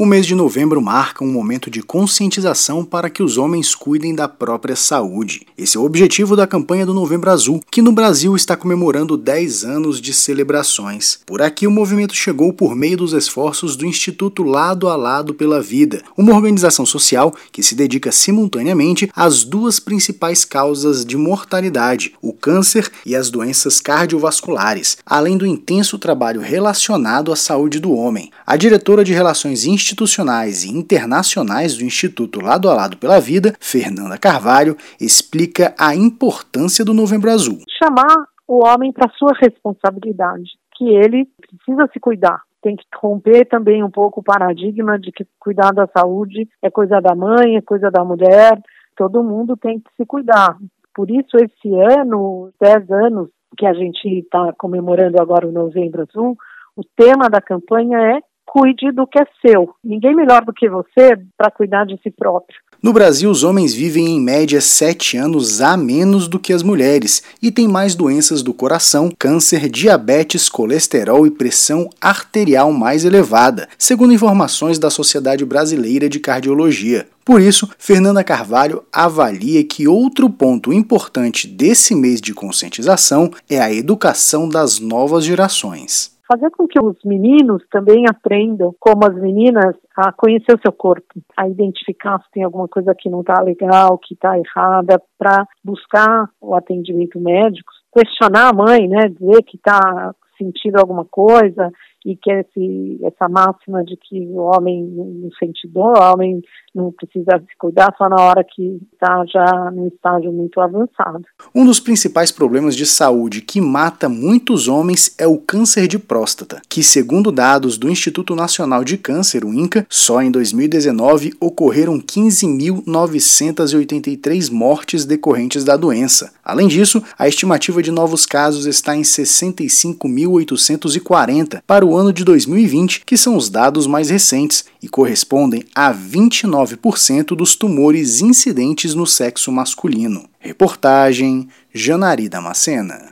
O mês de novembro marca um momento de conscientização para que os homens cuidem da própria saúde. Esse é o objetivo da campanha do Novembro Azul, que no Brasil está comemorando 10 anos de celebrações. Por aqui, o movimento chegou por meio dos esforços do Instituto Lado a Lado pela Vida, uma organização social que se dedica simultaneamente às duas principais causas de mortalidade, o câncer e as doenças cardiovasculares, além do intenso trabalho relacionado à saúde do homem. A diretora de Relações Institucionais institucionais e internacionais do Instituto Lado a Lado pela Vida, Fernanda Carvalho, explica a importância do Novembro Azul. Chamar o homem para sua responsabilidade, que ele precisa se cuidar. Tem que romper também um pouco o paradigma de que cuidar da saúde é coisa da mãe, é coisa da mulher. Todo mundo tem que se cuidar. Por isso, esse ano, 10 anos que a gente está comemorando agora o Novembro Azul, o tema da campanha é cuide do que é seu. Ninguém melhor do que você para cuidar de si próprio. No Brasil, os homens vivem em média 7 anos a menos do que as mulheres e têm mais doenças do coração, câncer, diabetes, colesterol e pressão arterial mais elevada, segundo informações da Sociedade Brasileira de Cardiologia. Por isso, Fernanda Carvalho avalia que outro ponto importante desse mês de conscientização é a educação das novas gerações fazer com que os meninos também aprendam, como as meninas, a conhecer o seu corpo, a identificar se tem alguma coisa que não está legal, que está errada, para buscar o atendimento médico, questionar a mãe, né, dizer que está sentindo alguma coisa e que esse, essa máxima de que o homem não sente dor, o homem não precisa se cuidar só na hora que está já num estágio muito avançado. Um dos principais problemas de saúde que mata muitos homens é o câncer de próstata, que, segundo dados do Instituto Nacional de Câncer, o INCA, só em 2019 ocorreram 15.983 mortes decorrentes da doença. Além disso, a estimativa de novos casos está em 65.840 para o ano de 2020, que são os dados mais recentes e correspondem a 29 19% dos tumores incidentes no sexo masculino. Reportagem Janari Damascena.